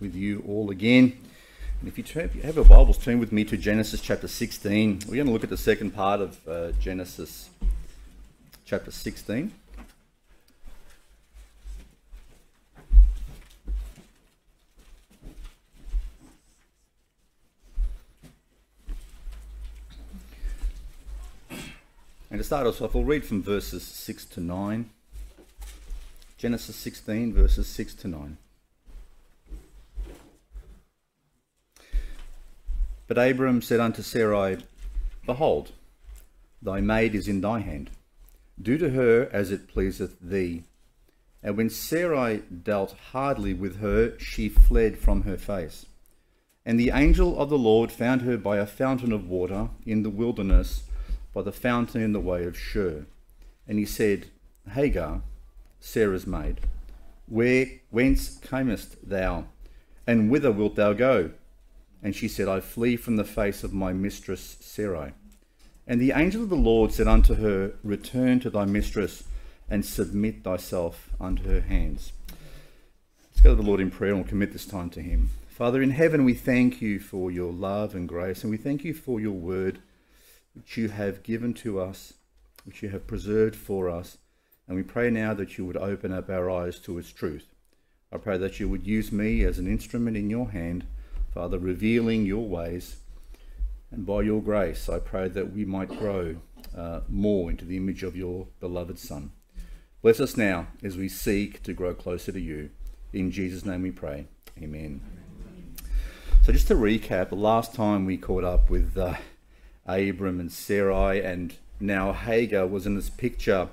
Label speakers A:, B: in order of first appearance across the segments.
A: with you all again. And if you, have your Bibles, turn with me to Genesis chapter 16. We're going to look at the second part of uh, Genesis chapter 16. And to start us off, we'll read from verses 6 to 9. Genesis 16, verses 6 to 9. But Abram said unto Sarai, Behold, thy maid is in thy hand. Do to her as it pleaseth thee. And when Sarai dealt hardly with her, she fled from her face. And the angel of the Lord found her by a fountain of water in the wilderness, by the fountain in the way of Shur. And he said, Hagar, Sarah's maid, where whence camest thou, and whither wilt thou go? And she said, I flee from the face of my mistress Sarai. And the angel of the Lord said unto her, Return to thy mistress and submit thyself unto her hands. Let's go to the Lord in prayer and we'll commit this time to him. Father in heaven, we thank you for your love and grace, and we thank you for your word, which you have given to us, which you have preserved for us. And we pray now that you would open up our eyes to its truth. I pray that you would use me as an instrument in your hand Father, revealing your ways. And by your grace, I pray that we might grow uh, more into the image of your beloved Son. Bless us now as we seek to grow closer to you. In Jesus' name we pray. Amen. So, just to recap, the last time we caught up with uh, Abram and Sarai, and now Hagar was in this picture,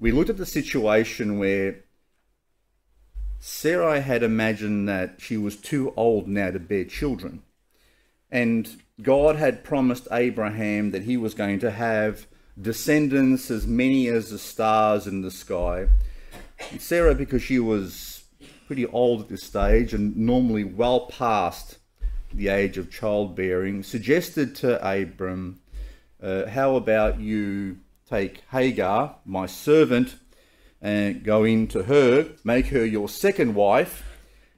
A: we looked at the situation where Sarai had imagined that she was too old now to bear children. And God had promised Abraham that he was going to have descendants as many as the stars in the sky. And Sarah, because she was pretty old at this stage and normally well past the age of childbearing, suggested to Abram, uh, How about you take Hagar, my servant, and go into her, make her your second wife,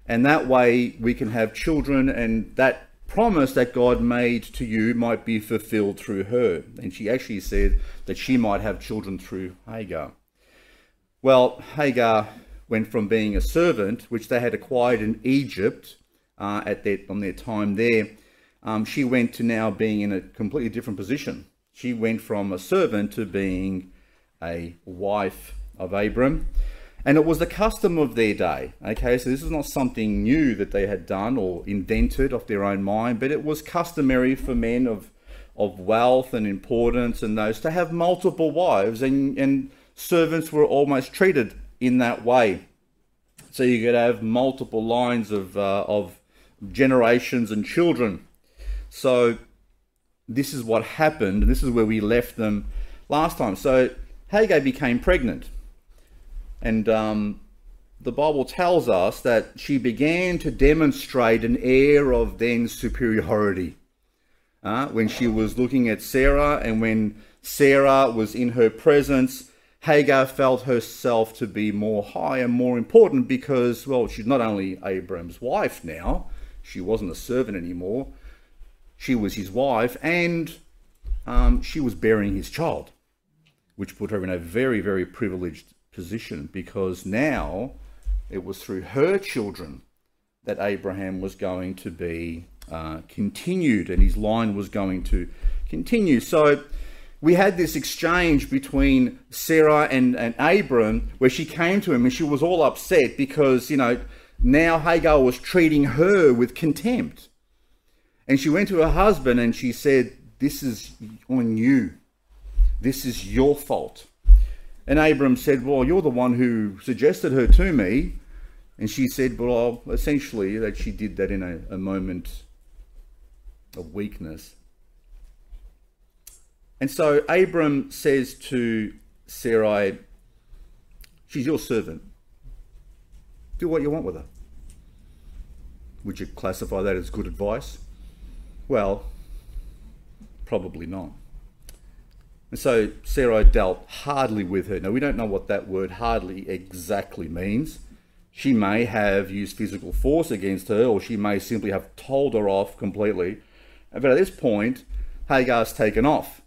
A: and that way we can have children, and that promise that God made to you might be fulfilled through her. And she actually said that she might have children through Hagar. Well, Hagar went from being a servant, which they had acquired in Egypt uh, at their, on their time there, um, she went to now being in a completely different position. She went from a servant to being a wife of Abram. And it was the custom of their day. Okay, so this is not something new that they had done or invented off their own mind, but it was customary for men of, of wealth and importance and those to have multiple wives, and, and servants were almost treated in that way. So you could have multiple lines of, uh, of generations and children. So this is what happened, and this is where we left them last time. So Hagar became pregnant. And um, the Bible tells us that she began to demonstrate an air of then superiority uh, when she was looking at Sarah, and when Sarah was in her presence, Hagar felt herself to be more high and more important because, well, she's not only Abram's wife now, she wasn't a servant anymore, she was his wife, and um, she was bearing his child, which put her in a very, very privileged position because now it was through her children that Abraham was going to be uh, continued and his line was going to continue. So we had this exchange between Sarah and, and Abram where she came to him and she was all upset because, you know, now Hagar was treating her with contempt. And she went to her husband and she said, This is on you. This is your fault. And Abram said, Well, you're the one who suggested her to me. And she said, Well, essentially, that she did that in a, a moment of weakness. And so Abram says to Sarai, She's your servant. Do what you want with her. Would you classify that as good advice? Well, probably not. And so Sarah dealt hardly with her. Now, we don't know what that word hardly exactly means. She may have used physical force against her, or she may simply have told her off completely. But at this point, Hagar's taken off,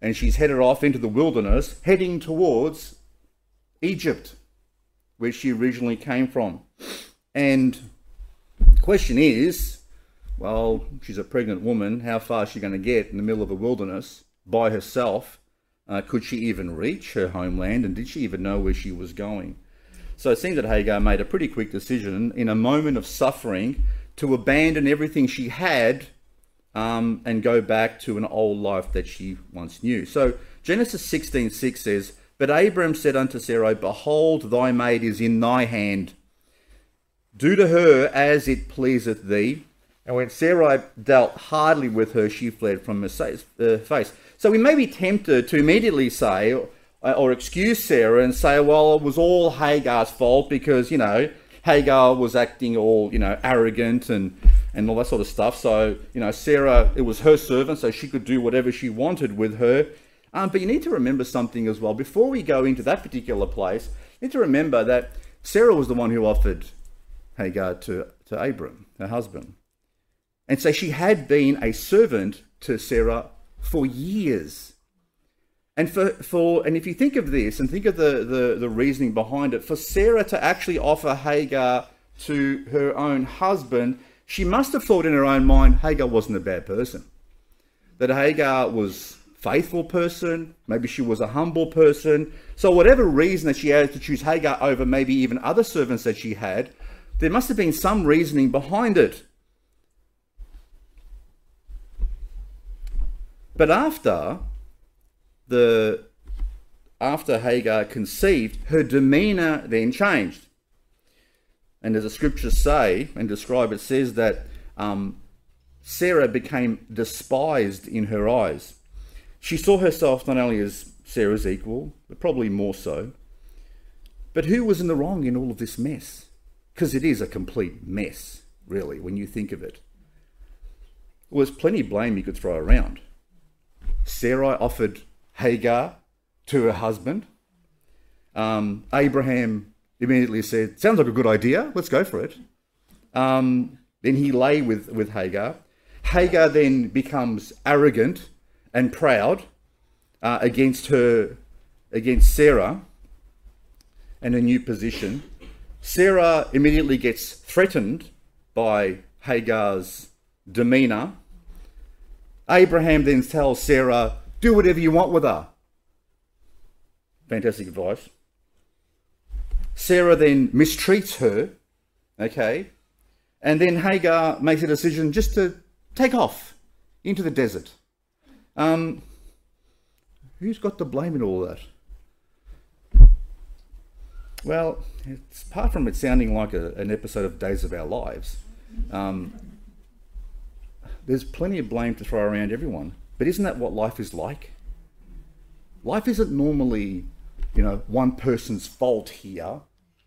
A: and she's headed off into the wilderness, heading towards Egypt, where she originally came from. And the question is, well, she's a pregnant woman. How far is she going to get in the middle of a wilderness by herself? Uh, could she even reach her homeland? And did she even know where she was going? So it seems that Hagar made a pretty quick decision in a moment of suffering to abandon everything she had um, and go back to an old life that she once knew. So Genesis 16:6 6 says, But Abram said unto Sarai, Behold, thy maid is in thy hand. Do to her as it pleaseth thee. And when Sarai dealt hardly with her, she fled from her face. So we may be tempted to immediately say, uh, or excuse Sarah and say, well, it was all Hagar's fault because, you know, Hagar was acting all, you know, arrogant and, and all that sort of stuff. So, you know, Sarah, it was her servant, so she could do whatever she wanted with her. Um, but you need to remember something as well. Before we go into that particular place, you need to remember that Sarah was the one who offered Hagar to, to Abram, her husband. And so she had been a servant to Sarah for years. And for, for and if you think of this and think of the, the, the reasoning behind it, for Sarah to actually offer Hagar to her own husband, she must have thought in her own mind Hagar wasn't a bad person. That Hagar was a faithful person, maybe she was a humble person. So whatever reason that she had to choose Hagar over maybe even other servants that she had, there must have been some reasoning behind it. But after the after Hagar conceived, her demeanor then changed. And as the scriptures say and describe, it says that um, Sarah became despised in her eyes. She saw herself not only as Sarah's equal, but probably more so. But who was in the wrong in all of this mess? Because it is a complete mess, really, when you think of it. Well, there's plenty of blame you could throw around. Sarai offered Hagar to her husband. Um, Abraham immediately said, Sounds like a good idea. Let's go for it. Um, then he lay with, with Hagar. Hagar then becomes arrogant and proud uh, against her, against Sarah and her new position. Sarah immediately gets threatened by Hagar's demeanor Abraham then tells Sarah, Do whatever you want with her. Fantastic advice. Sarah then mistreats her, okay, and then Hagar makes a decision just to take off into the desert. Um, who's got the blame in all that? Well, it's, apart from it sounding like a, an episode of Days of Our Lives, um, there's plenty of blame to throw around everyone. But isn't that what life is like? Life isn't normally, you know, one person's fault here,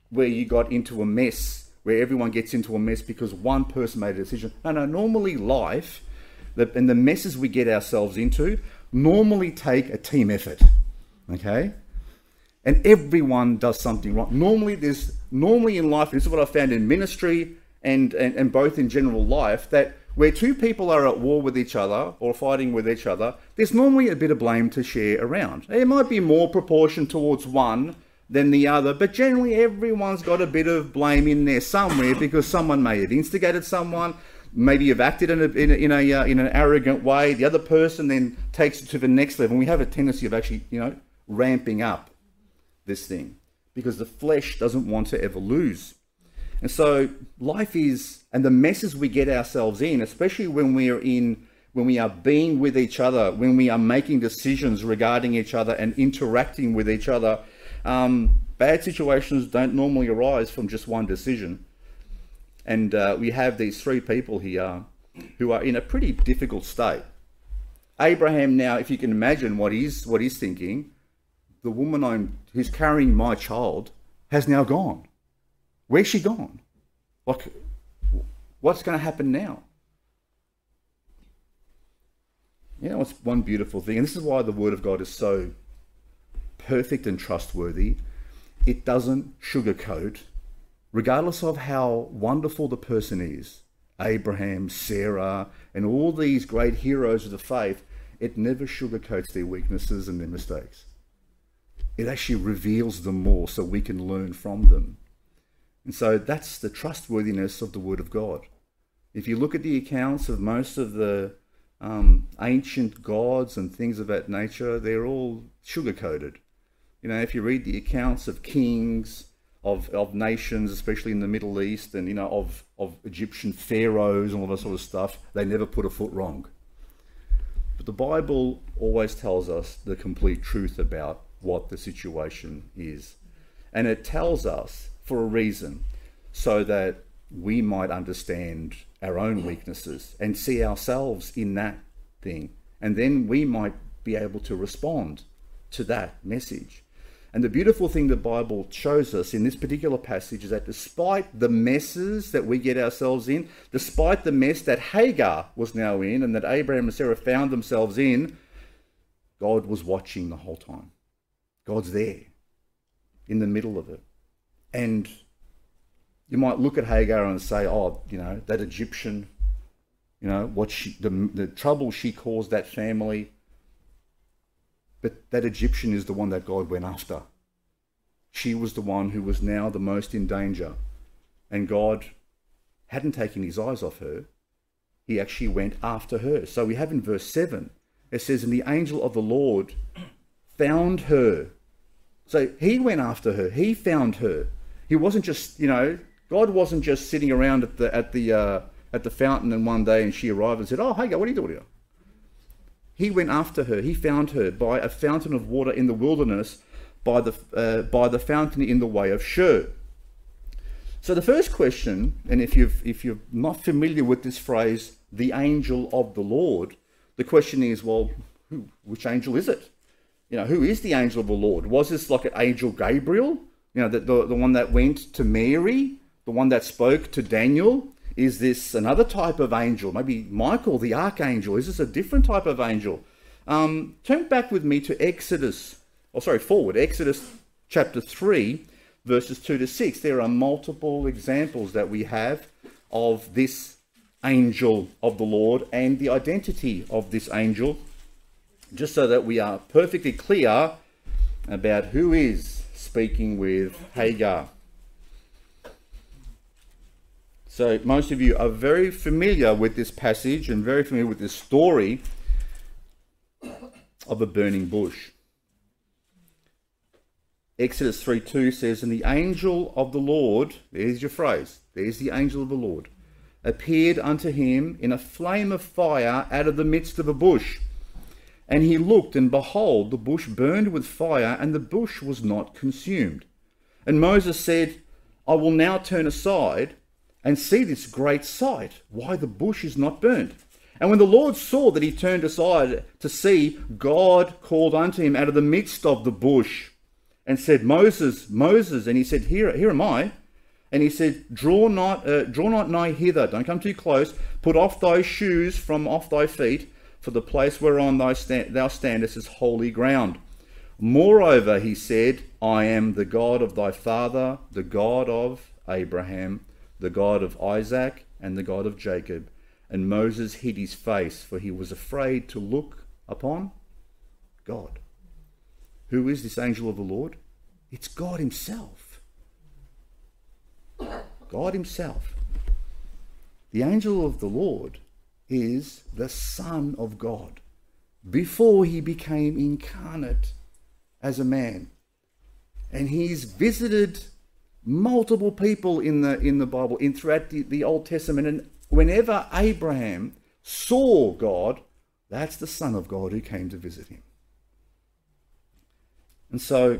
A: where you got into a mess, where everyone gets into a mess because one person made a decision. No, no, normally life, and the messes we get ourselves into, normally take a team effort. Okay? And everyone does something wrong. Normally, there's normally in life, this is what I found in ministry and, and, and both in general life, that where two people are at war with each other or fighting with each other, there's normally a bit of blame to share around. There might be more proportion towards one than the other, but generally everyone's got a bit of blame in there somewhere because someone may have instigated someone, maybe you've acted in, a, in, a, in, a, uh, in an arrogant way. The other person then takes it to the next level. And we have a tendency of actually, you know, ramping up this thing because the flesh doesn't want to ever lose. And so life is, and the messes we get ourselves in, especially when we are in, when we are being with each other, when we are making decisions regarding each other and interacting with each other, um, bad situations don't normally arise from just one decision. And uh, we have these three people here who are in a pretty difficult state. Abraham now, if you can imagine what he's what he's thinking, the woman I'm who's carrying my child has now gone. Where's she gone? Like, what's going to happen now? You know, it's one beautiful thing, and this is why the Word of God is so perfect and trustworthy. It doesn't sugarcoat regardless of how wonderful the person is, Abraham, Sarah, and all these great heroes of the faith, it never sugarcoats their weaknesses and their mistakes. It actually reveals them more so we can learn from them. And so that's the trustworthiness of the Word of God. If you look at the accounts of most of the um, ancient gods and things of that nature, they're all sugar coated. You know, if you read the accounts of kings, of, of nations, especially in the Middle East, and you know, of, of Egyptian pharaohs and all that sort of stuff, they never put a foot wrong. But the Bible always tells us the complete truth about what the situation is. And it tells us for a reason, so that we might understand our own weaknesses and see ourselves in that thing. And then we might be able to respond to that message. And the beautiful thing the Bible shows us in this particular passage is that despite the messes that we get ourselves in, despite the mess that Hagar was now in and that Abraham and Sarah found themselves in, God was watching the whole time. God's there in the middle of it. And you might look at Hagar and say, oh, you know, that Egyptian, you know, what she, the, the trouble she caused that family, but that Egyptian is the one that God went after. She was the one who was now the most in danger. And God hadn't taken his eyes off her. He actually went after her. So we have in verse 7, it says, And the angel of the Lord found her. So he went after her. He found her. He wasn't just, you know, God wasn't just sitting around at the at the uh, at the fountain and one day and she arrived and said, "Oh, hey, what are you doing here?" He went after her. He found her by a fountain of water in the wilderness, by the, uh, by the fountain in the way of Shur. So the first question, and if, you've, if you're not familiar with this phrase, the angel of the Lord, the question is, well, who, which angel is it? You know, who is the angel of the Lord? Was this like an angel Gabriel? You know, the, the, the one that went to Mary, the one that spoke to Daniel? Is this another type of angel? Maybe Michael, the archangel? Is this a different type of angel? Um, turn back with me to Exodus, oh, sorry, forward, Exodus chapter 3, verses 2 to 6. There are multiple examples that we have of this angel of the Lord and the identity of this angel, just so that we are perfectly clear about who is speaking with Hagar. So most of you are very familiar with this passage and very familiar with this story of a burning bush. Exodus 3 2 says, And the angel of the Lord, there's your phrase, there's the angel of the Lord, appeared unto him in a flame of fire out of the midst of a bush. And he looked, and behold, the bush burned with fire, and the bush was not consumed. And Moses said, I will now turn aside and see this great sight, why the bush is not burnt. And when the Lord saw that he turned aside to see, God called unto him out of the midst of the bush and said, Moses, Moses. And he said, Here, here am I. And he said, Draw not, uh, draw not nigh hither. Don't come too close. Put off thy shoes from off thy feet, for the place whereon thou, stand, thou standest is holy ground. Moreover, he said, I am the God of thy father, the God of Abraham the God of Isaac and the God of Jacob. And Moses hid his face, for he was afraid to look upon God. Who is this angel of the Lord? It's God Himself. God Himself. The angel of the Lord is the Son of God before He became incarnate as a man. And He's visited multiple people in the in the Bible, in throughout the, the Old Testament, and whenever Abraham saw God, that's the Son of God who came to visit him. And so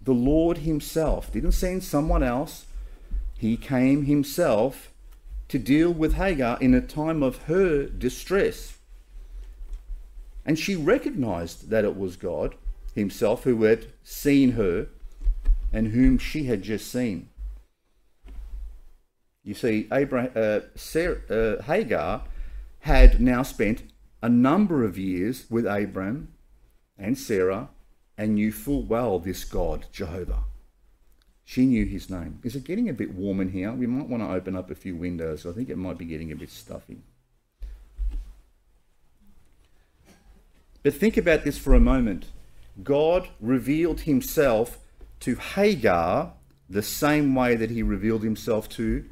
A: the Lord Himself didn't send someone else, He came Himself to deal with Hagar in a time of her distress. And she recognized that it was God Himself who had seen her and whom she had just seen. You see, Abraham, uh, Sarah, uh, Hagar had now spent a number of years with Abram and Sarah and knew full well this God, Jehovah. She knew his name. Is it getting a bit warm in here? We might want to open up a few windows. I think it might be getting a bit stuffy. But think about this for a moment. God revealed himself to Hagar the same way that he revealed himself to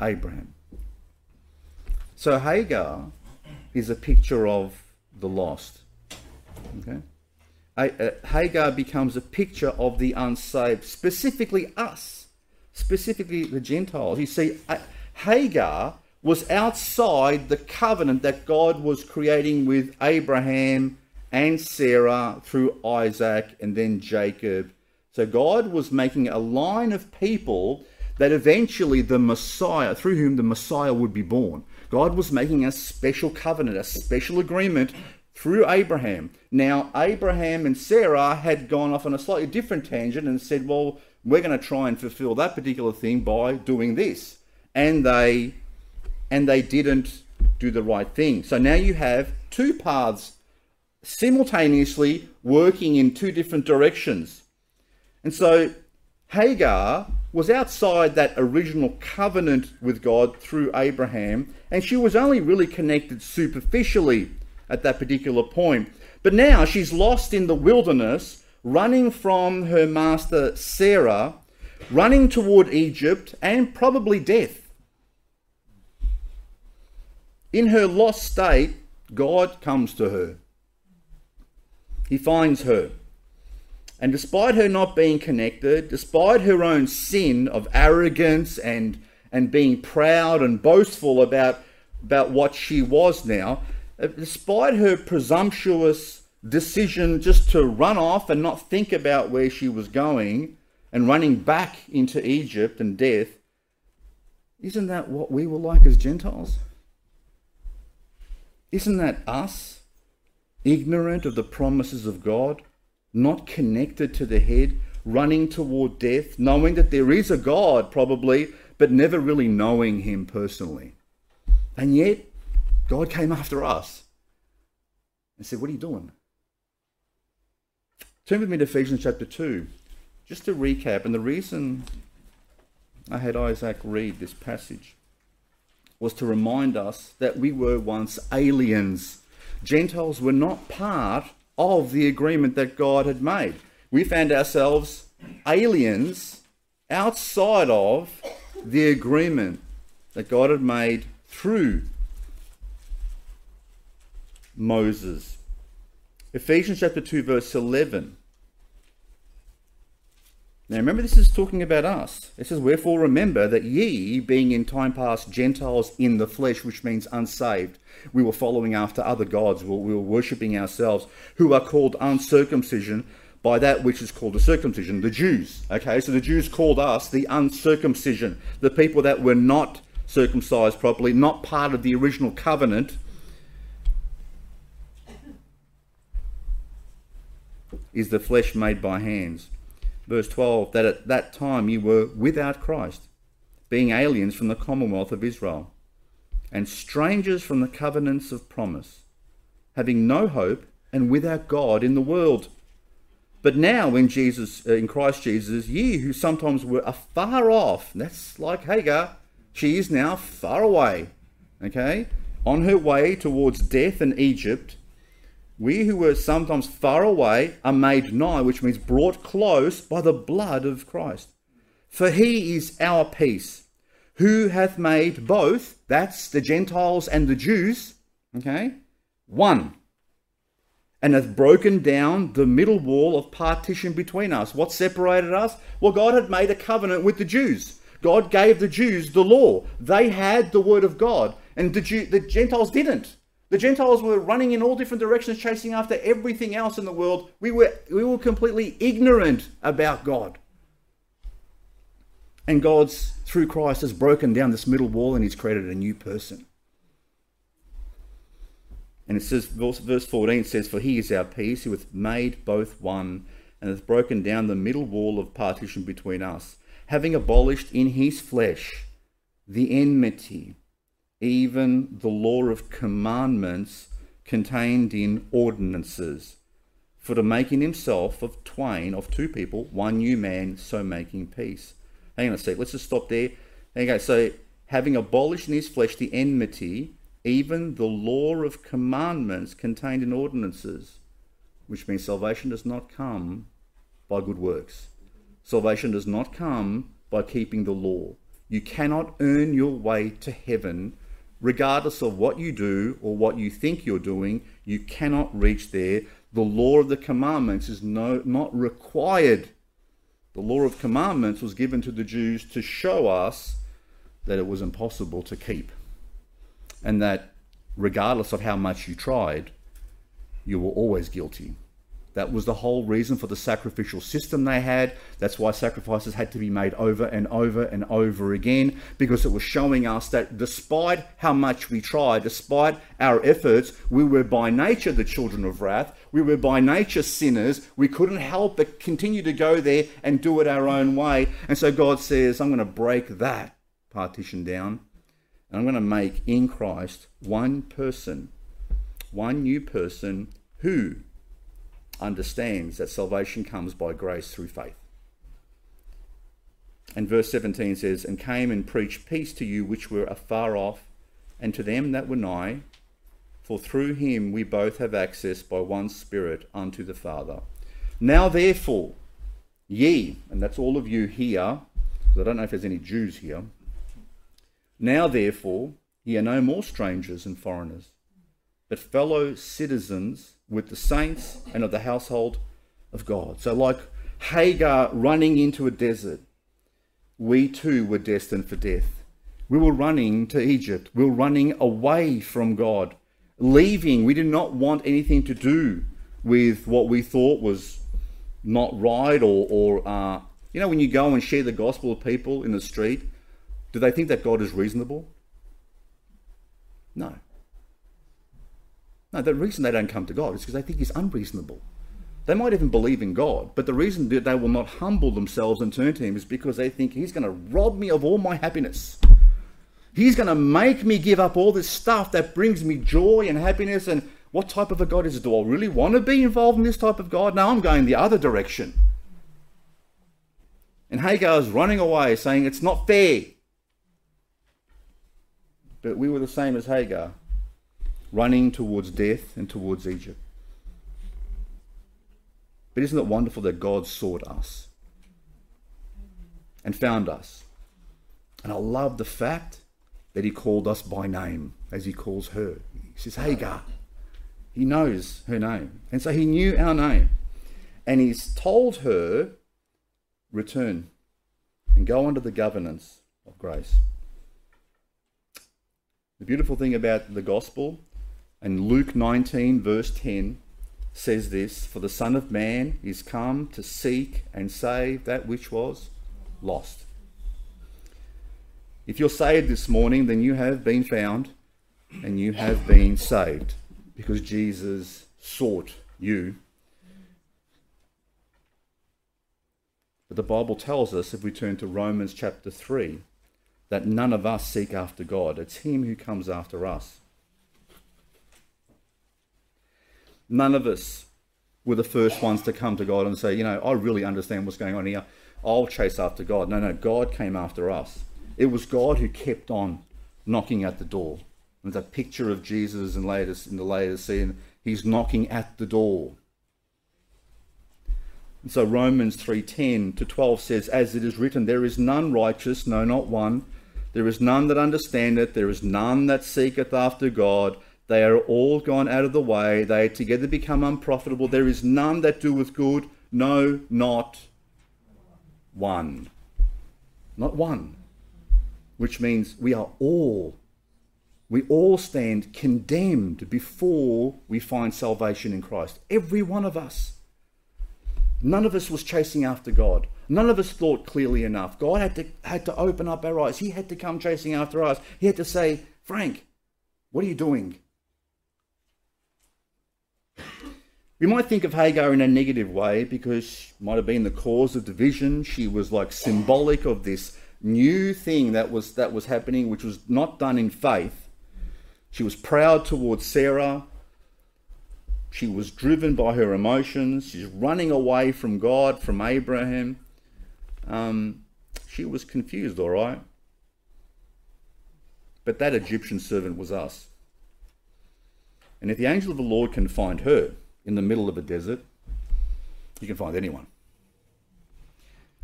A: Abraham. So Hagar is a picture of the lost. Okay? Hagar becomes a picture of the unsaved, specifically us, specifically the Gentiles. You see, Hagar was outside the covenant that God was creating with Abraham and Sarah through Isaac and then Jacob. So God was making a line of people that eventually the Messiah, through whom the Messiah would be born. God was making a special covenant, a special agreement through Abraham. Now, Abraham and Sarah had gone off on a slightly different tangent and said, well, we're going to try and fulfill that particular thing by doing this. And they and they didn't do the right thing. So now you have two paths simultaneously working in two different directions. And so Hagar was outside that original covenant with God through Abraham, and she was only really connected superficially at that particular point. But now she's lost in the wilderness, running from her master Sarah, running toward Egypt and probably death. In her lost state, God comes to her. He finds her. And despite her not being connected, despite her own sin of arrogance and, and being proud and boastful about, about what she was now, uh, despite her presumptuous decision just to run off and not think about where she was going and running back into Egypt and death, isn't that what we were like as Gentiles? Isn't that us, ignorant of the promises of God? Not connected to the head, running toward death, knowing that there is a God, probably, but never really knowing Him personally. And yet, God came after us and said, What are you doing? Turn with me to Ephesians chapter 2. Just to recap, and the reason I had Isaac read this passage was to remind us that we were once aliens. Gentiles were not part of the agreement that God had made. We found ourselves aliens outside of the agreement that God had made through Moses. Ephesians chapter 2, verse 11 now remember, this is talking about us. It says, Wherefore remember that ye, being in time past Gentiles in the flesh, which means unsaved, we were following after other gods, we were worshipping ourselves, who are called uncircumcision by that which is called the circumcision, the Jews. Okay, so the Jews called us the uncircumcision, the people that were not circumcised properly, not part of the original covenant. Is the flesh made by hands verse 12, that at that time you were without Christ, being aliens from the commonwealth of Israel, and strangers from the covenants of promise, having no hope and without God in the world. But now, in Jesus, uh, in Christ Jesus, ye who sometimes were afar off, that's like Hagar, she is now far away, okay, on her way towards death in Egypt we who were sometimes far away are made nigh, which means brought close by the blood of Christ. For he is our peace, who hath made both, that's the Gentiles and the Jews, okay, one, and hath broken down the middle wall of partition between us. What separated us? Well, God had made a covenant with the Jews. God gave the Jews the law. They had the word of God, and the, Jew, the Gentiles didn't. The Gentiles were running in all different directions, chasing after everything else in the world. We were, we were completely ignorant about God. And God's, through Christ, has broken down this middle wall and He's created a new person. And it says, verse 14 says, For He is our peace, who hath made both one, and hath broken down the middle wall of partition between us, having abolished in His flesh the enmity even the law of commandments contained in ordinances, for to make in himself of twain, of two people, one new man, so making peace, hang on a sec, let's just stop there. Okay, so having abolished in his flesh the enmity, even the law of commandments contained in ordinances, which means salvation does not come by good works. Salvation does not come by keeping the law. You cannot earn your way to heaven, regardless of what you do or what you think you're doing. You cannot reach there. The law of the commandments is no, not required. The law of commandments was given to the Jews to show us that it was impossible to keep. And that regardless of how much you tried, you were always guilty. That was the whole reason for the sacrificial system they had. That's why sacrifices had to be made over and over and over again, because it was showing us that despite how much we tried, despite our efforts, we were by nature the children of wrath. We were by nature sinners. We couldn't help but continue to go there and do it our own way. And so God says, I'm going to break that partition down. And I'm going to make in Christ one person, one new person who understands that salvation comes by grace through faith. And verse 17 says, And came and preached peace to you which were afar off, and to them that were nigh, for through him we both have access by one Spirit unto the Father. Now therefore, ye, and that's all of you here, because I don't know if there's any Jews here. Now therefore, ye are no more strangers and foreigners, but fellow citizens with the saints and of the household of God. So, like Hagar running into a desert, we too were destined for death. We were running to Egypt. We were running away from God, leaving. We did not want anything to do with what we thought was not right or, or uh, you know, when you go and share the gospel with people in the street, do they think that God is reasonable? No. No, the reason they don't come to God is because they think He's unreasonable. They might even believe in God, but the reason that they will not humble themselves and turn to Him is because they think He's going to rob me of all my happiness. He's going to make me give up all this stuff that brings me joy and happiness. And what type of a God is it? Do I really want to be involved in this type of God? No, I'm going the other direction. And Hagar is running away saying it's not fair. But we were the same as Hagar running towards death and towards Egypt. But isn't it wonderful that God sought us and found us? And I love the fact that He called us by name as He calls her. He says, Hagar. He knows her name. And so He knew our name. And He's told her, return and go under the governance of grace. The beautiful thing about the gospel and Luke 19, verse 10 says this For the Son of Man is come to seek and save that which was lost. If you're saved this morning, then you have been found and you have been saved because Jesus sought you. But the Bible tells us, if we turn to Romans chapter 3, that none of us seek after God. It's Him who comes after us. None of us were the first ones to come to God and say, you know, I really understand what's going on here. I'll chase after God. No, no, God came after us. It was God who kept on knocking at the door. There's a picture of Jesus in, latest, in the latest scene. He's knocking at the door. And so Romans 3.10 to 12 says, As it is written, there is none righteous, no, not one. There is none that understandeth. There is none that seeketh after God. They are all gone out of the way. They together become unprofitable. There is none that doeth good. No, not one. Not one. Which means we are all, we all stand condemned before we find salvation in Christ. Every one of us. None of us was chasing after God. None of us thought clearly enough. God had to, had to open up our eyes. He had to come chasing after us. He had to say, Frank, what are you doing? We might think of Hagar in a negative way because she might have been the cause of division. She was like symbolic of this new thing that was that was happening, which was not done in faith. She was proud towards Sarah. She was driven by her emotions. She's running away from God, from Abraham. Um, She was confused, all right. But that Egyptian servant was us. And if the angel of the Lord can find her in the middle of a desert, you can find anyone.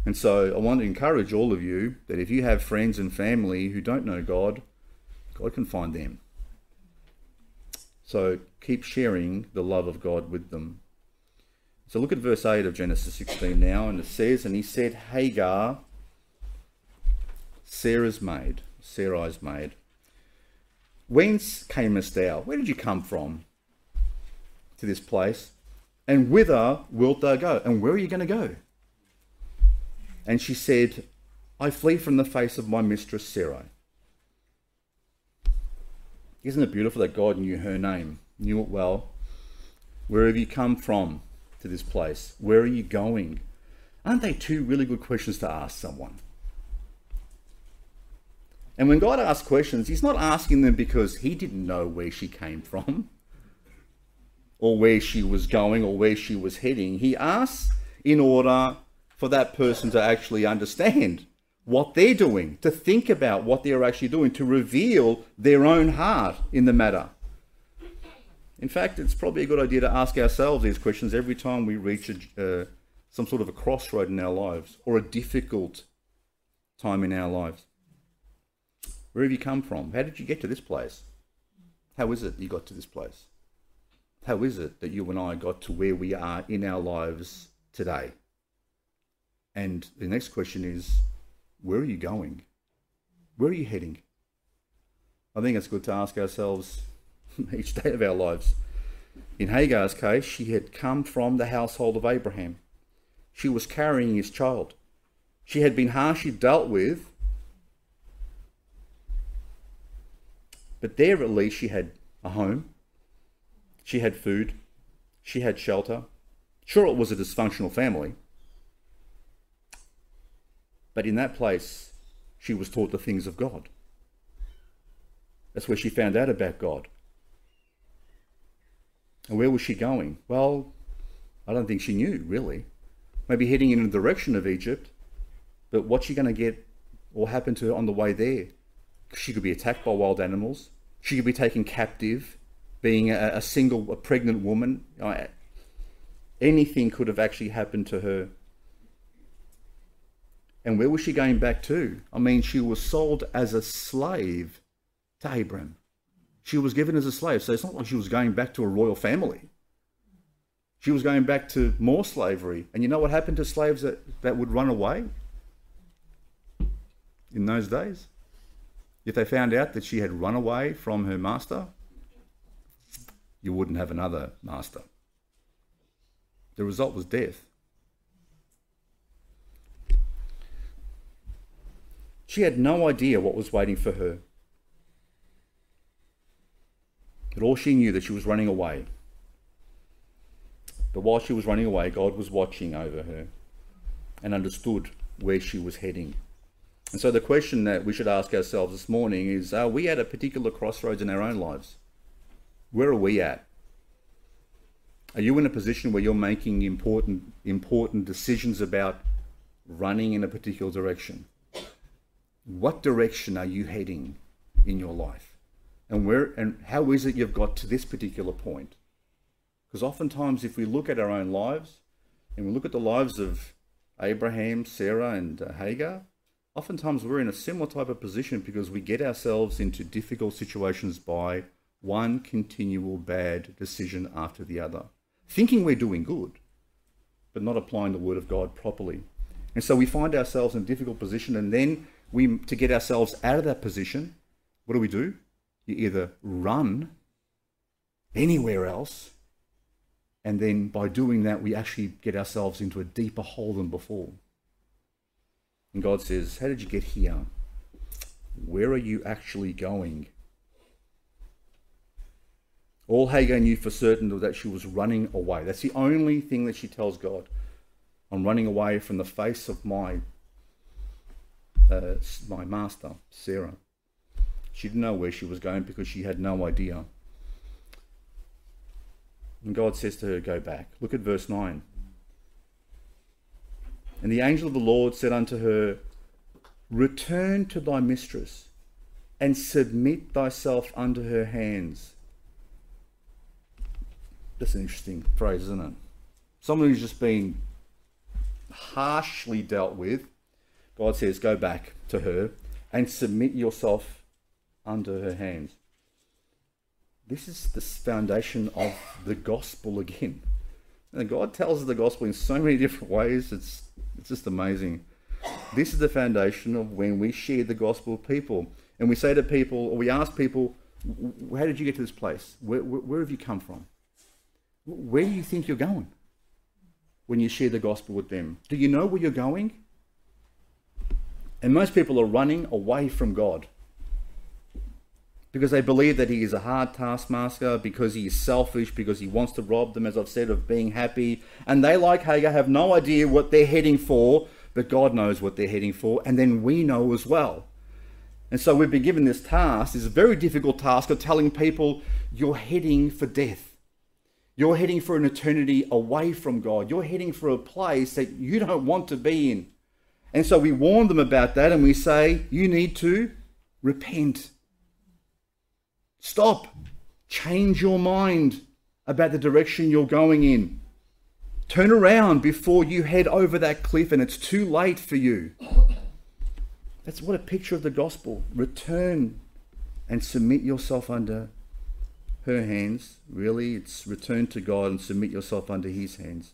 A: And so I want to encourage all of you that if you have friends and family who don't know God, God can find them. So keep sharing the love of God with them. So look at verse 8 of Genesis 16 now, and it says, And he said, Hagar, Sarah's maid, Sarai's maid, Whence camest thou? Where did you come from to this place? And whither wilt thou go? And where are you going to go? And she said, I flee from the face of my mistress Sarai. Isn't it beautiful that God knew her name, knew it well? Where have you come from to this place? Where are you going? Aren't they two really good questions to ask someone? And when God asks questions, He's not asking them because He didn't know where she came from or where she was going or where she was heading. He asks in order for that person to actually understand what they're doing, to think about what they're actually doing, to reveal their own heart in the matter. In fact, it's probably a good idea to ask ourselves these questions every time we reach a, uh, some sort of a crossroad in our lives or a difficult time in our lives. Where have you come from? How did you get to this place? How is it you got to this place? How is it that you and I got to where we are in our lives today? And the next question is, where are you going? Where are you heading? I think it's good to ask ourselves each day of our lives. In Hagar's case, she had come from the household of Abraham. She was carrying his child. She had been harshly dealt with, but there at least she had a home, she had food, she had shelter. Sure, it was a dysfunctional family, but in that place, she was taught the things of God. That's where she found out about God. And where was she going? Well, I don't think she knew, really. Maybe heading in the direction of Egypt, but what's she going to get or happen to her on the way there? She could be attacked by wild animals. She could be taken captive, being a, a single, a pregnant woman. Anything could have actually happened to her. And where was she going back to? I mean, she was sold as a slave to Abram. She was given as a slave. So it's not like she was going back to a royal family. She was going back to more slavery. And you know what happened to slaves that, that would run away in those days? If they found out that she had run away from her master, you wouldn't have another master. The result was death. She had no idea what was waiting for her. But all she knew that she was running away. But while she was running away, God was watching over her and understood where she was heading. And so the question that we should ask ourselves this morning is are we at a particular crossroads in our own lives? Where are we at? Are you in a position where you're making important important decisions about running in a particular direction? what direction are you heading in your life? And where and how is it you've got to this particular point? Because oftentimes, if we look at our own lives and we look at the lives of Abraham, Sarah, and uh, Hagar, oftentimes we're in a similar type of position because we get ourselves into difficult situations by one continual bad decision after the other, thinking we're doing good, but not applying the word of God properly. And so we find ourselves in a difficult position, and then we to get ourselves out of that position, what do we do? You either run anywhere else, and then by doing that, we actually get ourselves into a deeper hole than before. And God says, How did you get here? Where are you actually going? All Hagar knew for certain was that she was running away. That's the only thing that she tells God. I'm running away from the face of my uh, my master, Sarah. She didn't know where she was going because she had no idea. And God says to her, Go back. Look at verse 9. And the angel of the Lord said unto her, Return to thy mistress and submit thyself unto her hands. That's an interesting phrase, isn't it? Someone who's just been harshly dealt with, God says, go back to her and submit yourself under her hands. This is the foundation of the gospel again. And God tells us the gospel in so many different ways. It's it's just amazing. This is the foundation of when we share the gospel with people. And we say to people, or we ask people, how did you get to this place? Where, where, where have you come from? Where do you think you're going when you share the gospel with them? Do you know where you're going? And most people are running away from God because they believe that he is a hard taskmaster, because he is selfish, because he wants to rob them, as I've said, of being happy. And they, like Hagar, have no idea what they're heading for, but God knows what they're heading for, and then we know as well. And so we've been given this task, this very difficult task of telling people you're heading for death. You're heading for an eternity away from God. You're heading for a place that you don't want to be in. And so we warn them about that and we say, you need to repent. Stop. Change your mind about the direction you're going in. Turn around before you head over that cliff and it's too late for you. That's what a picture of the gospel. Return and submit yourself under her hands. Really, it's return to God and submit yourself under his hands.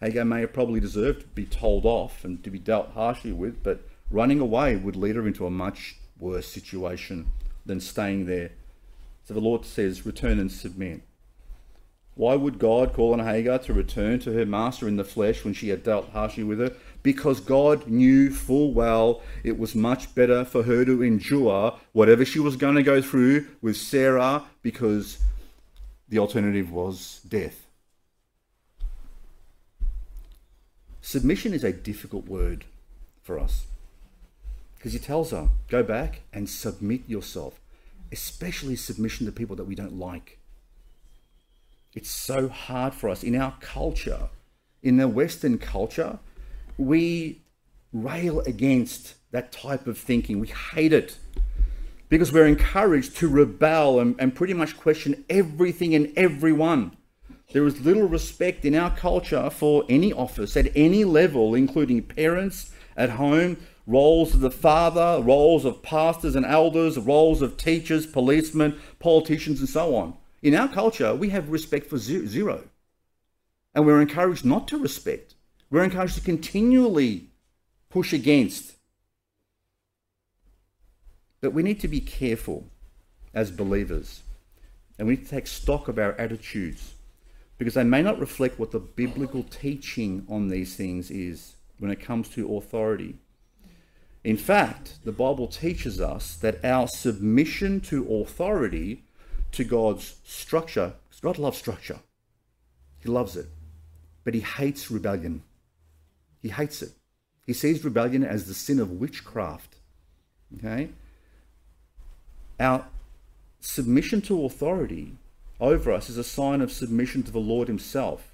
A: Hagar may have probably deserved to be told off and to be dealt harshly with, but running away would lead her into a much worse situation than staying there. So the Lord says, Return and submit. Why would God call on Hagar to return to her master in the flesh when she had dealt harshly with her? Because God knew full well it was much better for her to endure whatever she was going to go through with Sarah because the alternative was death. Submission is a difficult word for us. Because he tells her, go back and submit yourself, especially submission to people that we don't like. It's so hard for us. In our culture, in the Western culture, we rail against that type of thinking. We hate it because we're encouraged to rebel and, and pretty much question everything and everyone. There is little respect in our culture for any office at any level, including parents at home roles of the father, roles of pastors and elders, roles of teachers, policemen, politicians, and so on. In our culture, we have respect for zero. And we're encouraged not to respect. We're encouraged to continually push against. But we need to be careful as believers. And we need to take stock of our attitudes because they may not reflect what the biblical teaching on these things is when it comes to authority. In fact, the Bible teaches us that our submission to authority, to God's structure, God loves structure, He loves it, but He hates rebellion. He hates it. He sees rebellion as the sin of witchcraft. Okay? Our submission to authority over us is a sign of submission to the Lord Himself.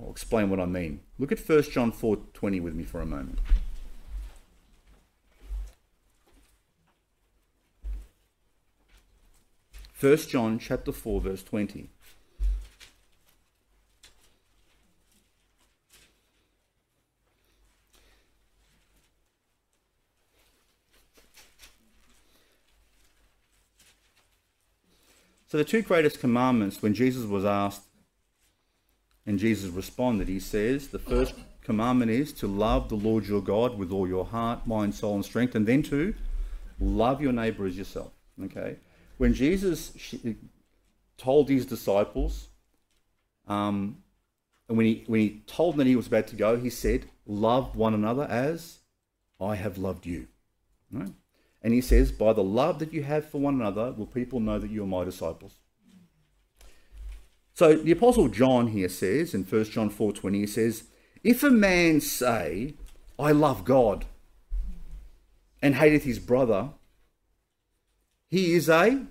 A: I'll explain what I mean. Look at 1 John 4:20 with me for a moment. 1 John chapter 4 verse 20. So the two greatest commandments when Jesus was asked and Jesus responded, he says, the first commandment is to love the Lord your God with all your heart, mind, soul, and strength, and then to love your neighbor as yourself. Okay? when Jesus told his disciples, um, and when he, when he told them that he was about to go, he said, Love one another as I have loved you. Right? And he says, By the love that you have for one another, will people know that you are my disciples. So the Apostle John here says in 1 John 4.20, he says, If a man say, I love God, and hateth his brother, he is a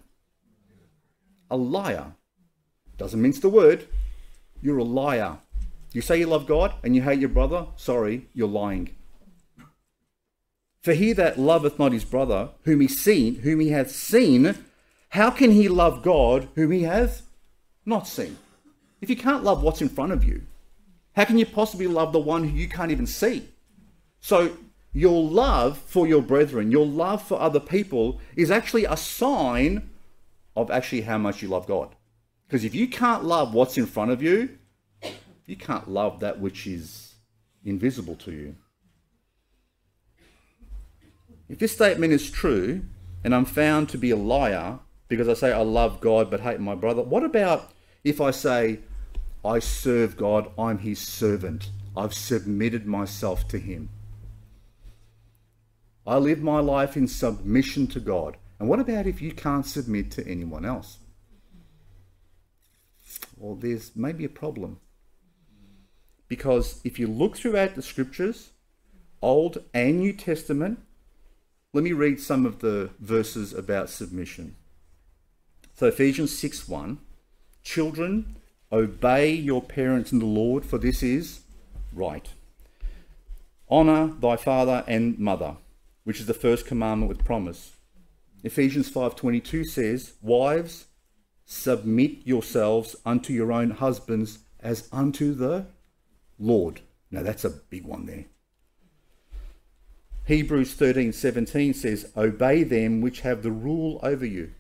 A: a liar. Doesn't mince the word. You're a liar. You say you love God and you hate your brother? Sorry, you're lying. For he that loveth not his brother, whom he seen, whom he hath seen, how can he love God whom he hath not seen? If you can't love what's in front of you, how can you possibly love the one who you can't even see? So your love for your brethren, your love for other people is actually a sign of actually how much you love God. Because if you can't love what's in front of you, you can't love that which is invisible to you. If this statement is true, and I'm found to be a liar because I say I love God but hate my brother, what about if I say I serve God, I'm his servant, I've submitted myself to him? I live my life in submission to God. And what about if you can't submit to anyone else? Well, there's maybe a problem. Because if you look throughout the scriptures, Old and New Testament, let me read some of the verses about submission. So Ephesians 6 1 Children, obey your parents in the Lord, for this is right. Honour thy father and mother, which is the first commandment with promise. Ephesians 5:22 says, "Wives, submit yourselves unto your own husbands as unto the Lord." Now that's a big one there. Hebrews 13:17 says, "Obey them which have the rule over you,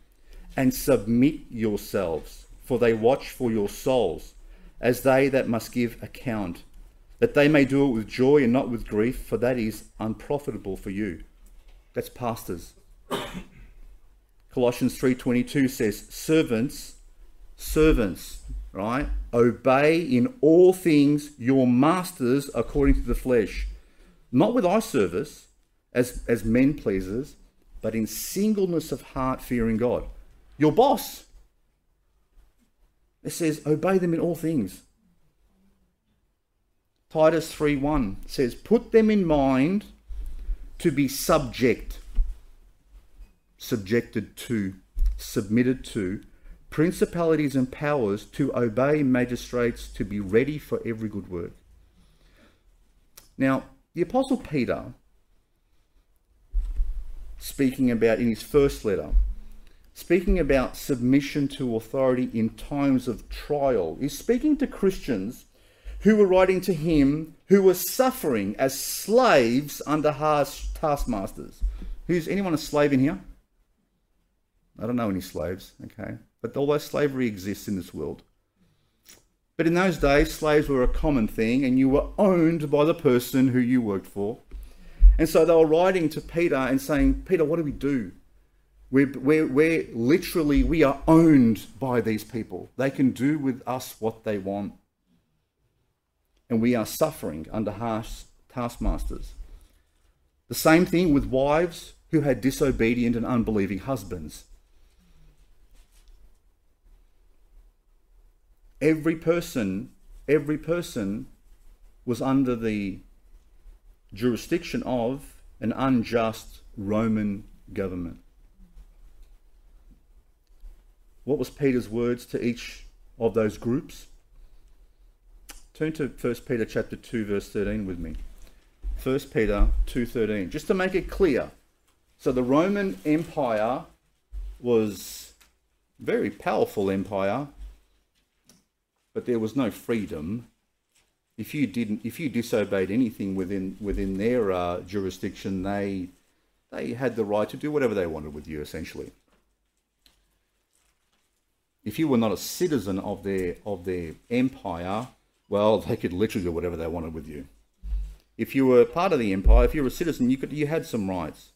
A: and submit yourselves, for they watch for your souls, as they that must give account, that they may do it with joy and not with grief, for that is unprofitable for you." That's pastors. Colossians 3:22 says, "Servants, servants, right? Obey in all things your masters according to the flesh, not with eye service, as, as men pleasers, but in singleness of heart, fearing God. Your boss. It says, obey them in all things. Titus 3:1 says, put them in mind to be subject, subjected to, submitted to, principalities and powers, to obey magistrates, to be ready for every good work. Now, the Apostle Peter speaking about in his first letter, speaking about submission to authority in times of trial. He's speaking to Christians who were writing to him who were suffering as slaves under harsh taskmasters. Who's anyone a slave in here? I don't know any slaves, okay? But although slavery exists in this world. But in those days, slaves were a common thing, and you were owned by the person who you worked for. And so they were writing to Peter and saying, Peter, what do we do? We're, we're, we're literally, we are owned by these people. They can do with us what they want. And we are suffering under harsh taskmasters. The same thing with wives who had disobedient and unbelieving husbands. Every person, every person was under the jurisdiction of an unjust Roman government. What was Peter's words to each of those groups? Turn to 1 Peter chapter 2 verse 13 with me. 1 Peter 2:13 just to make it clear. So the Roman Empire was very powerful empire but there was no freedom if you didn't, if you disobeyed anything within within their uh, jurisdiction, they they had the right to do whatever they wanted with you, essentially. If you were not a citizen of their of their empire, well, they could literally do whatever they wanted with you. If you were part of the empire, if you were a citizen, you could you had some rights.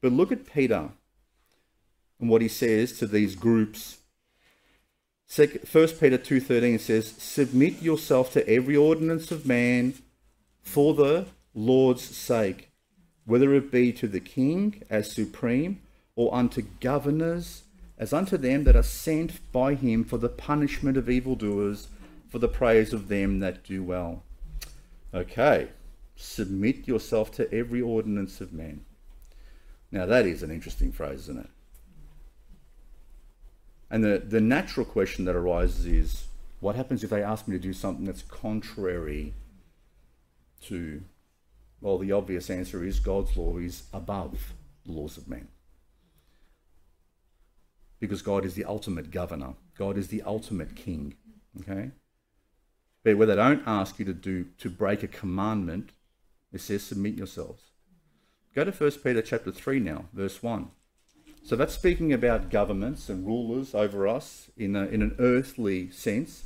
A: But look at Peter and what he says to these groups First Peter 2.13 says, Submit yourself to every ordinance of man for the Lord's sake, whether it be to the king as supreme, or unto governors as unto them that are sent by him for the punishment of evildoers, for the praise of them that do well. Okay, submit yourself to every ordinance of man. Now that is an interesting phrase, isn't it? And the, the natural question that arises is what happens if they ask me to do something that's contrary to Well, the obvious answer is God's law is above the laws of men. Because God is the ultimate governor, God is the ultimate king. Okay? But where they don't ask you to do to break a commandment, it says submit yourselves. Go to 1 Peter chapter 3 now, verse 1. So that's speaking about governments and rulers over us in, a, in an earthly sense.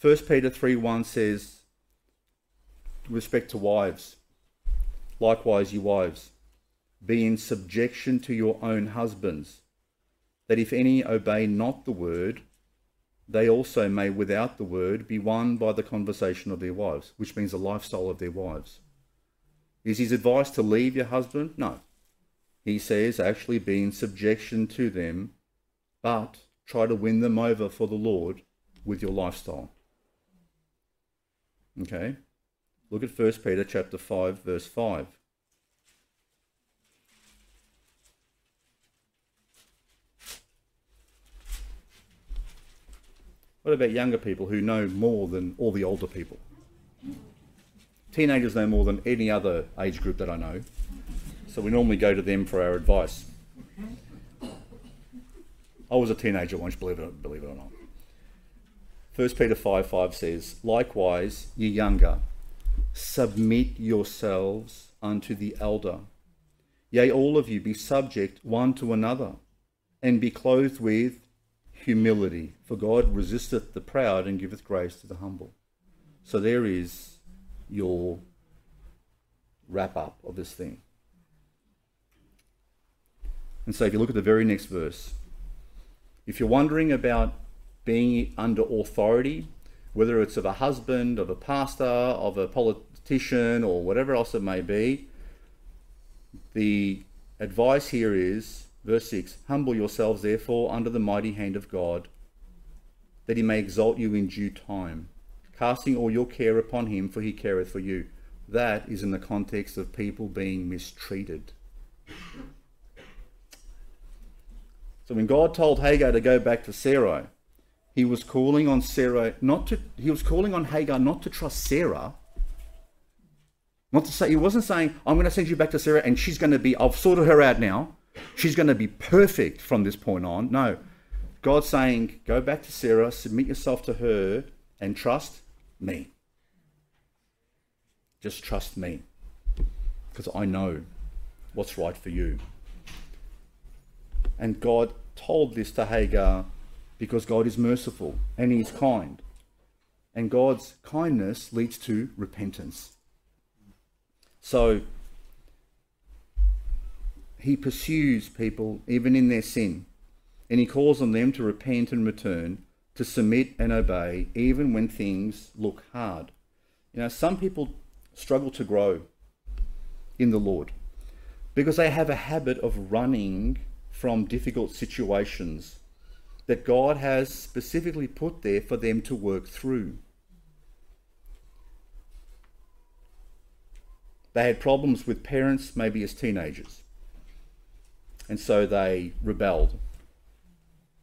A: 1 Peter 3 1 says, respect to wives, likewise, you wives, be in subjection to your own husbands, that if any obey not the word, they also may, without the word, be won by the conversation of their wives, which means the lifestyle of their wives. Is his advice to leave your husband? No. He says actually be in subjection to them, but try to win them over for the Lord with your lifestyle. Okay? Look at 1 Peter chapter 5 verse 5. What about younger people who know more than all the older people? Teenagers know more than any other age group that I know. So we normally go to them for our advice. I was a teenager once, believe it, believe it or not. 1 Peter 5 5 says, Likewise, ye younger, submit yourselves unto the elder. Yea, all of you be subject one to another, and be clothed with humility. For God resisteth the proud and giveth grace to the humble. So there is your wrap up of this thing. And so if you look at the very next verse, if you're wondering about being under authority, whether it's of a husband, of a pastor, of a politician, or whatever else it may be, the advice here is Verse 6 Humble yourselves, therefore, under the mighty hand of God, that he may exalt you in due time, casting all your care upon him, for he careth for you. That is in the context of people being mistreated. So when God told Hagar to go back to Sarai, he was calling on Sarah not to he was calling on Hagar not to trust Sarah. Not to say he wasn't saying, I'm going to send you back to Sarah and she's going to be I've sorted her out now she's going to be perfect from this point on. No. God's saying, go back to Sarah, submit yourself to her, and trust me. Just trust me. Because I know what's right for you. And God told this to Hagar because God is merciful and He's kind. And God's kindness leads to repentance. So he pursues people even in their sin, and he calls on them to repent and return, to submit and obey, even when things look hard. You know, some people struggle to grow in the Lord because they have a habit of running from difficult situations that God has specifically put there for them to work through. They had problems with parents, maybe as teenagers and so they rebelled.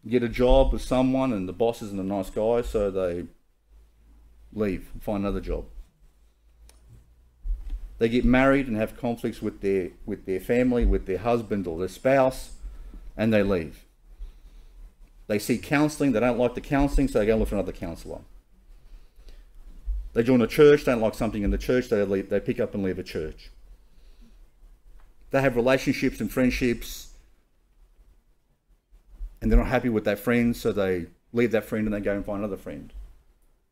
A: Get a job with someone, and the boss isn't a nice guy, so they leave and find another job. They get married and have conflicts with their with their family, with their husband or their spouse, and they leave. They see counselling, they don't like the counselling, so they go and look for another counsellor. They join a church, don't like something in the church, they leave, they pick up and leave a church. They have relationships and friendships and they're not happy with that friend, so they leave that friend and they go and find another friend.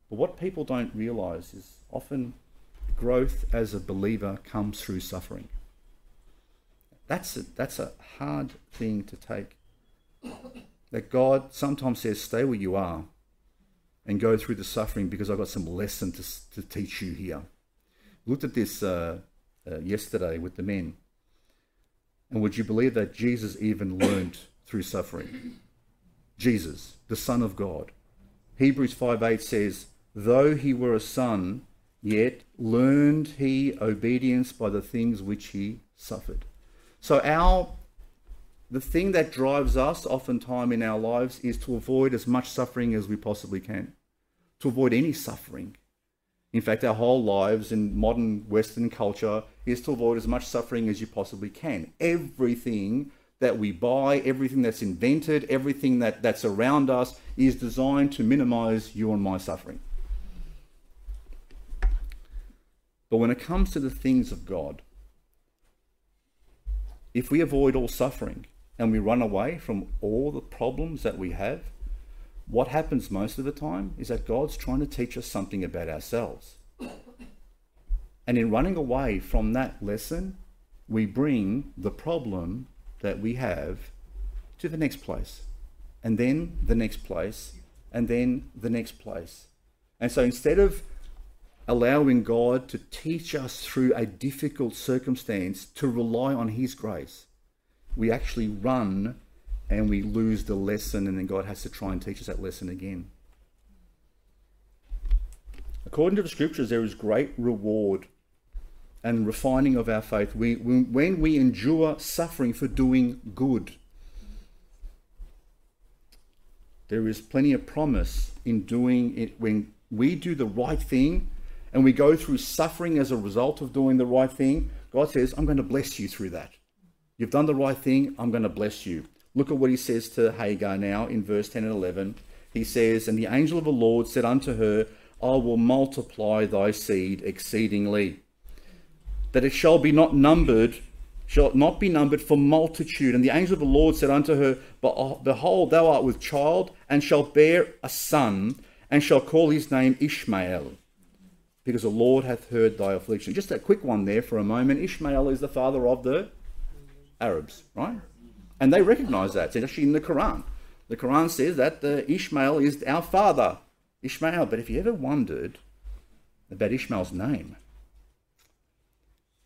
A: But what people don't realize is often growth as a believer comes through suffering. That's a, that's a hard thing to take. That God sometimes says, stay where you are and go through the suffering because I've got some lesson to, to teach you here. Looked at this uh, uh, yesterday with the men. And would you believe that Jesus even learned through suffering? Jesus, the Son of God. Hebrews 5:8 says, Though he were a son, yet learned he obedience by the things which he suffered. So our the thing that drives us oftentimes in our lives is to avoid as much suffering as we possibly can. To avoid any suffering. In fact, our whole lives in modern Western culture is to avoid as much suffering as you possibly can. Everything that we buy, everything that's invented, everything that, that's around us is designed to minimize you and my suffering. But when it comes to the things of God, if we avoid all suffering and we run away from all the problems that we have, what happens most of the time is that God's trying to teach us something about ourselves. And in running away from that lesson, we bring the problem that we have to the next place, and then the next place, and then the next place. And so instead of allowing God to teach us through a difficult circumstance to rely on His grace, we actually run and we lose the lesson, and then God has to try and teach us that lesson again. According to the scriptures, there is great reward and refining of our faith we, when we endure suffering for doing good. There is plenty of promise in doing it when we do the right thing and we go through suffering as a result of doing the right thing. God says, I'm going to bless you through that. You've done the right thing, I'm going to bless you. Look at what he says to Hagar now in verse 10 and 11. He says, And the angel of the Lord said unto her, I will multiply thy seed exceedingly that it shall be not numbered, shall not be numbered for multitude. And the angel of the Lord said unto her, Behold, thou art with child, and shalt bear a son, and shall call his name Ishmael, because the Lord hath heard thy affliction. Just a quick one there for a moment. Ishmael is the father of the Arabs, right? And they recognize that. It's actually in the Quran. The Quran says that the Ishmael is our father, Ishmael. But if you ever wondered about Ishmael's name,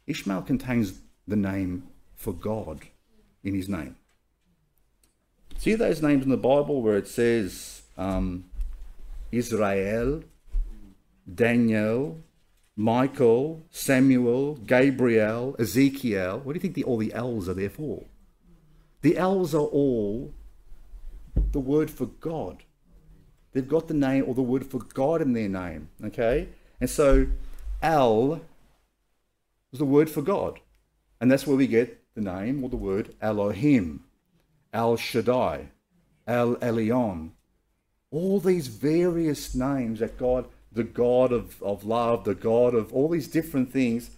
A: Ishmael contains the name for God in his name. See those names in the Bible where it says um, Israel, Daniel, Michael, Samuel, Gabriel, Ezekiel. What do you think the, all the L's are there for? The L's are all the word for God. They've got the name or the word for God in their name. Okay? And so L is the word for God. And that's where we get the name or the word Elohim, El Shaddai, El Elyon. All these various names that God, the God of, of love, the God of all these different things,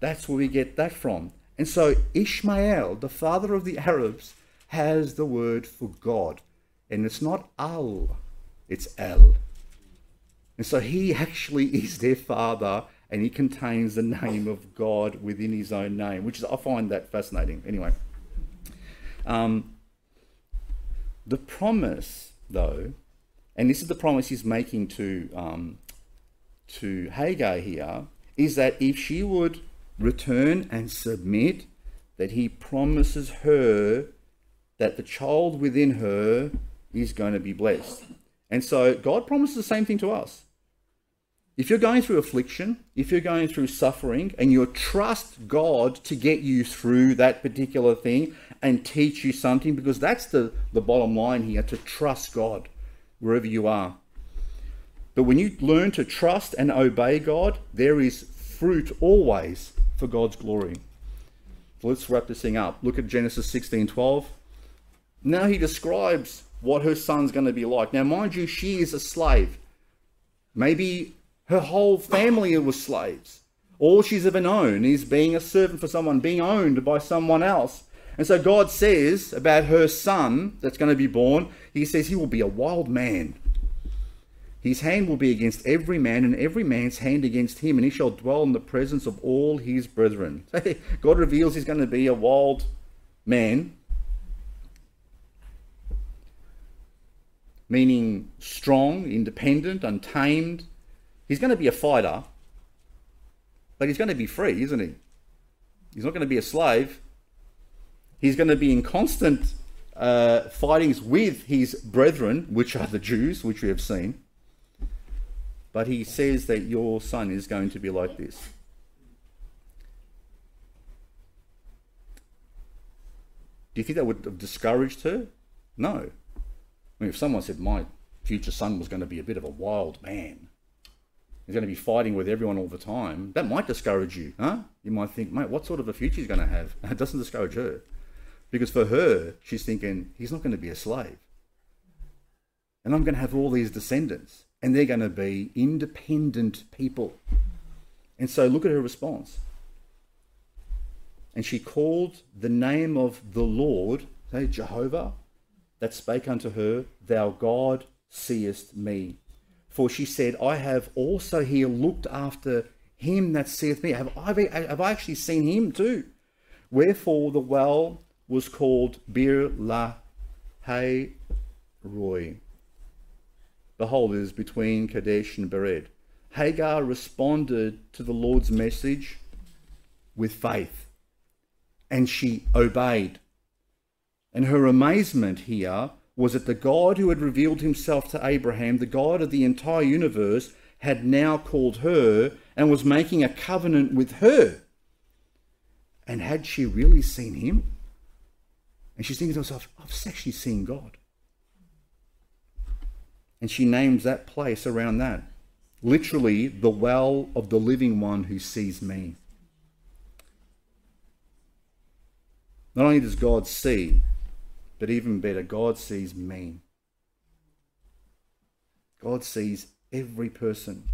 A: that's where we get that from. And so Ishmael, the father of the Arabs, has the word for God. And it's not Al, it's El. And so he actually is their father and he contains the name of God within his own name, which is I find that fascinating. Anyway, um, the promise, though, and this is the promise he's making to um, to Hagar here, is that if she would return and submit, that he promises her that the child within her is going to be blessed. And so God promises the same thing to us. If you're going through affliction, if you're going through suffering, and you trust God to get you through that particular thing and teach you something, because that's the, the bottom line here to trust God wherever you are. But when you learn to trust and obey God, there is fruit always for God's glory. So let's wrap this thing up. Look at Genesis 16 12. Now he describes what her son's going to be like. Now, mind you, she is a slave. Maybe her whole family was slaves. All she's ever known is being a servant for someone, being owned by someone else. And so God says about her son that's going to be born, He says he will be a wild man. His hand will be against every man, and every man's hand against him, and he shall dwell in the presence of all his brethren. God reveals he's going to be a wild man, meaning strong, independent, untamed, He's going to be a fighter, but he's going to be free, isn't he? He's not going to be a slave. He's going to be in constant uh, fightings with his brethren, which are the Jews, which we have seen. But he says that your son is going to be like this. Do you think that would have discouraged her? No. I mean, if someone said my future son was going to be a bit of a wild man, He's going to be fighting with everyone all the time. That might discourage you, huh? You might think, mate, what sort of a future he's going to have? It doesn't discourage her. Because for her, she's thinking, he's not going to be a slave. And I'm going to have all these descendants, and they're going to be independent people. And so look at her response. And she called the name of the Lord, say Jehovah, that spake unto her, Thou God seest me. For she said, I have also here looked after him that seeth me. Have I, have I actually seen him too? Wherefore the well was called Bir La Roy. Behold, it is between Kadesh and Bered. Hagar responded to the Lord's message with faith, and she obeyed. And her amazement here was that the God who had revealed himself to Abraham, the God of the entire universe, had now called her and was making a covenant with her. And had she really seen him? And she's thinking to herself, I've actually seen God. And she names that place around that. Literally, the well of the living one who sees me. Not only does God see, but even better, God sees me. God sees every person.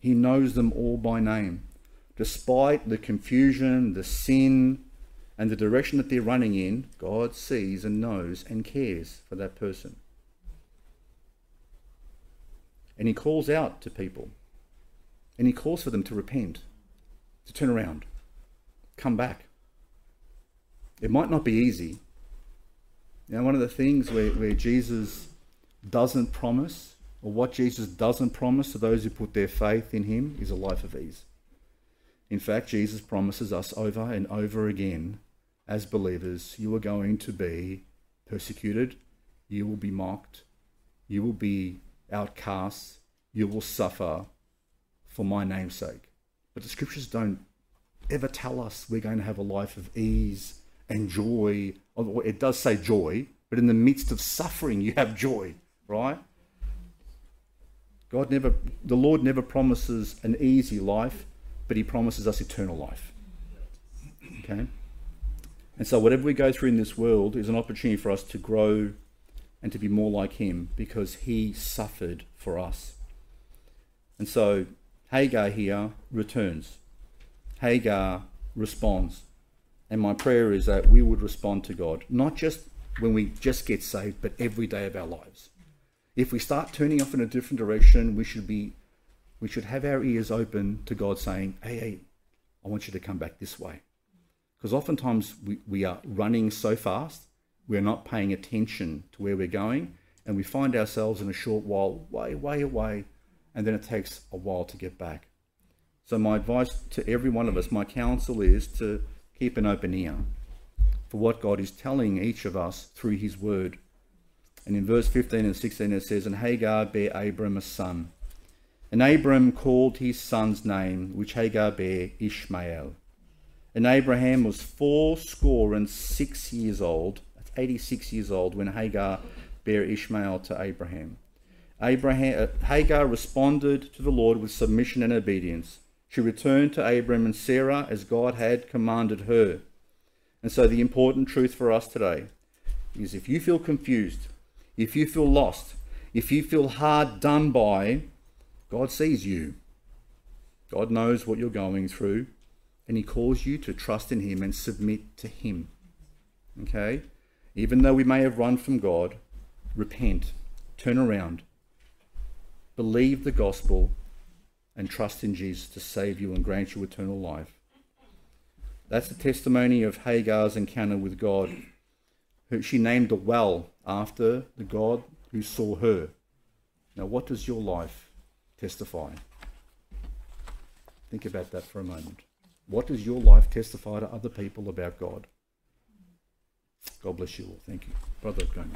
A: He knows them all by name. Despite the confusion, the sin, and the direction that they're running in, God sees and knows and cares for that person. And He calls out to people. And He calls for them to repent, to turn around, come back. It might not be easy. Now, one of the things where, where Jesus doesn't promise, or what Jesus doesn't promise to those who put their faith in Him, is a life of ease. In fact, Jesus promises us over and over again as believers, you are going to be persecuted, you will be mocked, you will be outcasts, you will suffer for my name's sake. But the scriptures don't ever tell us we're going to have a life of ease and joy. It does say joy, but in the midst of suffering, you have joy, right? God never, the Lord never promises an easy life, but He promises us eternal life. Okay? And so, whatever we go through in this world is an opportunity for us to grow and to be more like Him because He suffered for us. And so, Hagar here returns. Hagar responds. And my prayer is that we would respond to God, not just when we just get saved, but every day of our lives. If we start turning off in a different direction, we should be we should have our ears open to God saying, Hey, hey, I want you to come back this way. Because oftentimes we, we are running so fast, we're not paying attention to where we're going, and we find ourselves in a short while way, way away, and then it takes a while to get back. So, my advice to every one of us, my counsel is to keep an open ear for what God is telling each of us through His Word. And in verse 15 and 16 it says, And Hagar bare Abram a son. And Abram called his son's name, which Hagar bare Ishmael. And Abraham was fourscore and six years old, 86 years old, when Hagar bare Ishmael to Abraham. Abraham uh, Hagar responded to the Lord with submission and obedience. She returned to Abram and Sarah as God had commanded her. And so, the important truth for us today is if you feel confused, if you feel lost, if you feel hard done by, God sees you. God knows what you're going through and he calls you to trust in him and submit to him. Okay? Even though we may have run from God, repent, turn around, believe the gospel, and trust in Jesus to save you and grant you eternal life. That's the testimony of Hagar's encounter with God. She named the well after the God who saw her. Now, what does your life testify? Think about that for a moment. What does your life testify to other people about God? God bless you all. Thank you. Brother Going.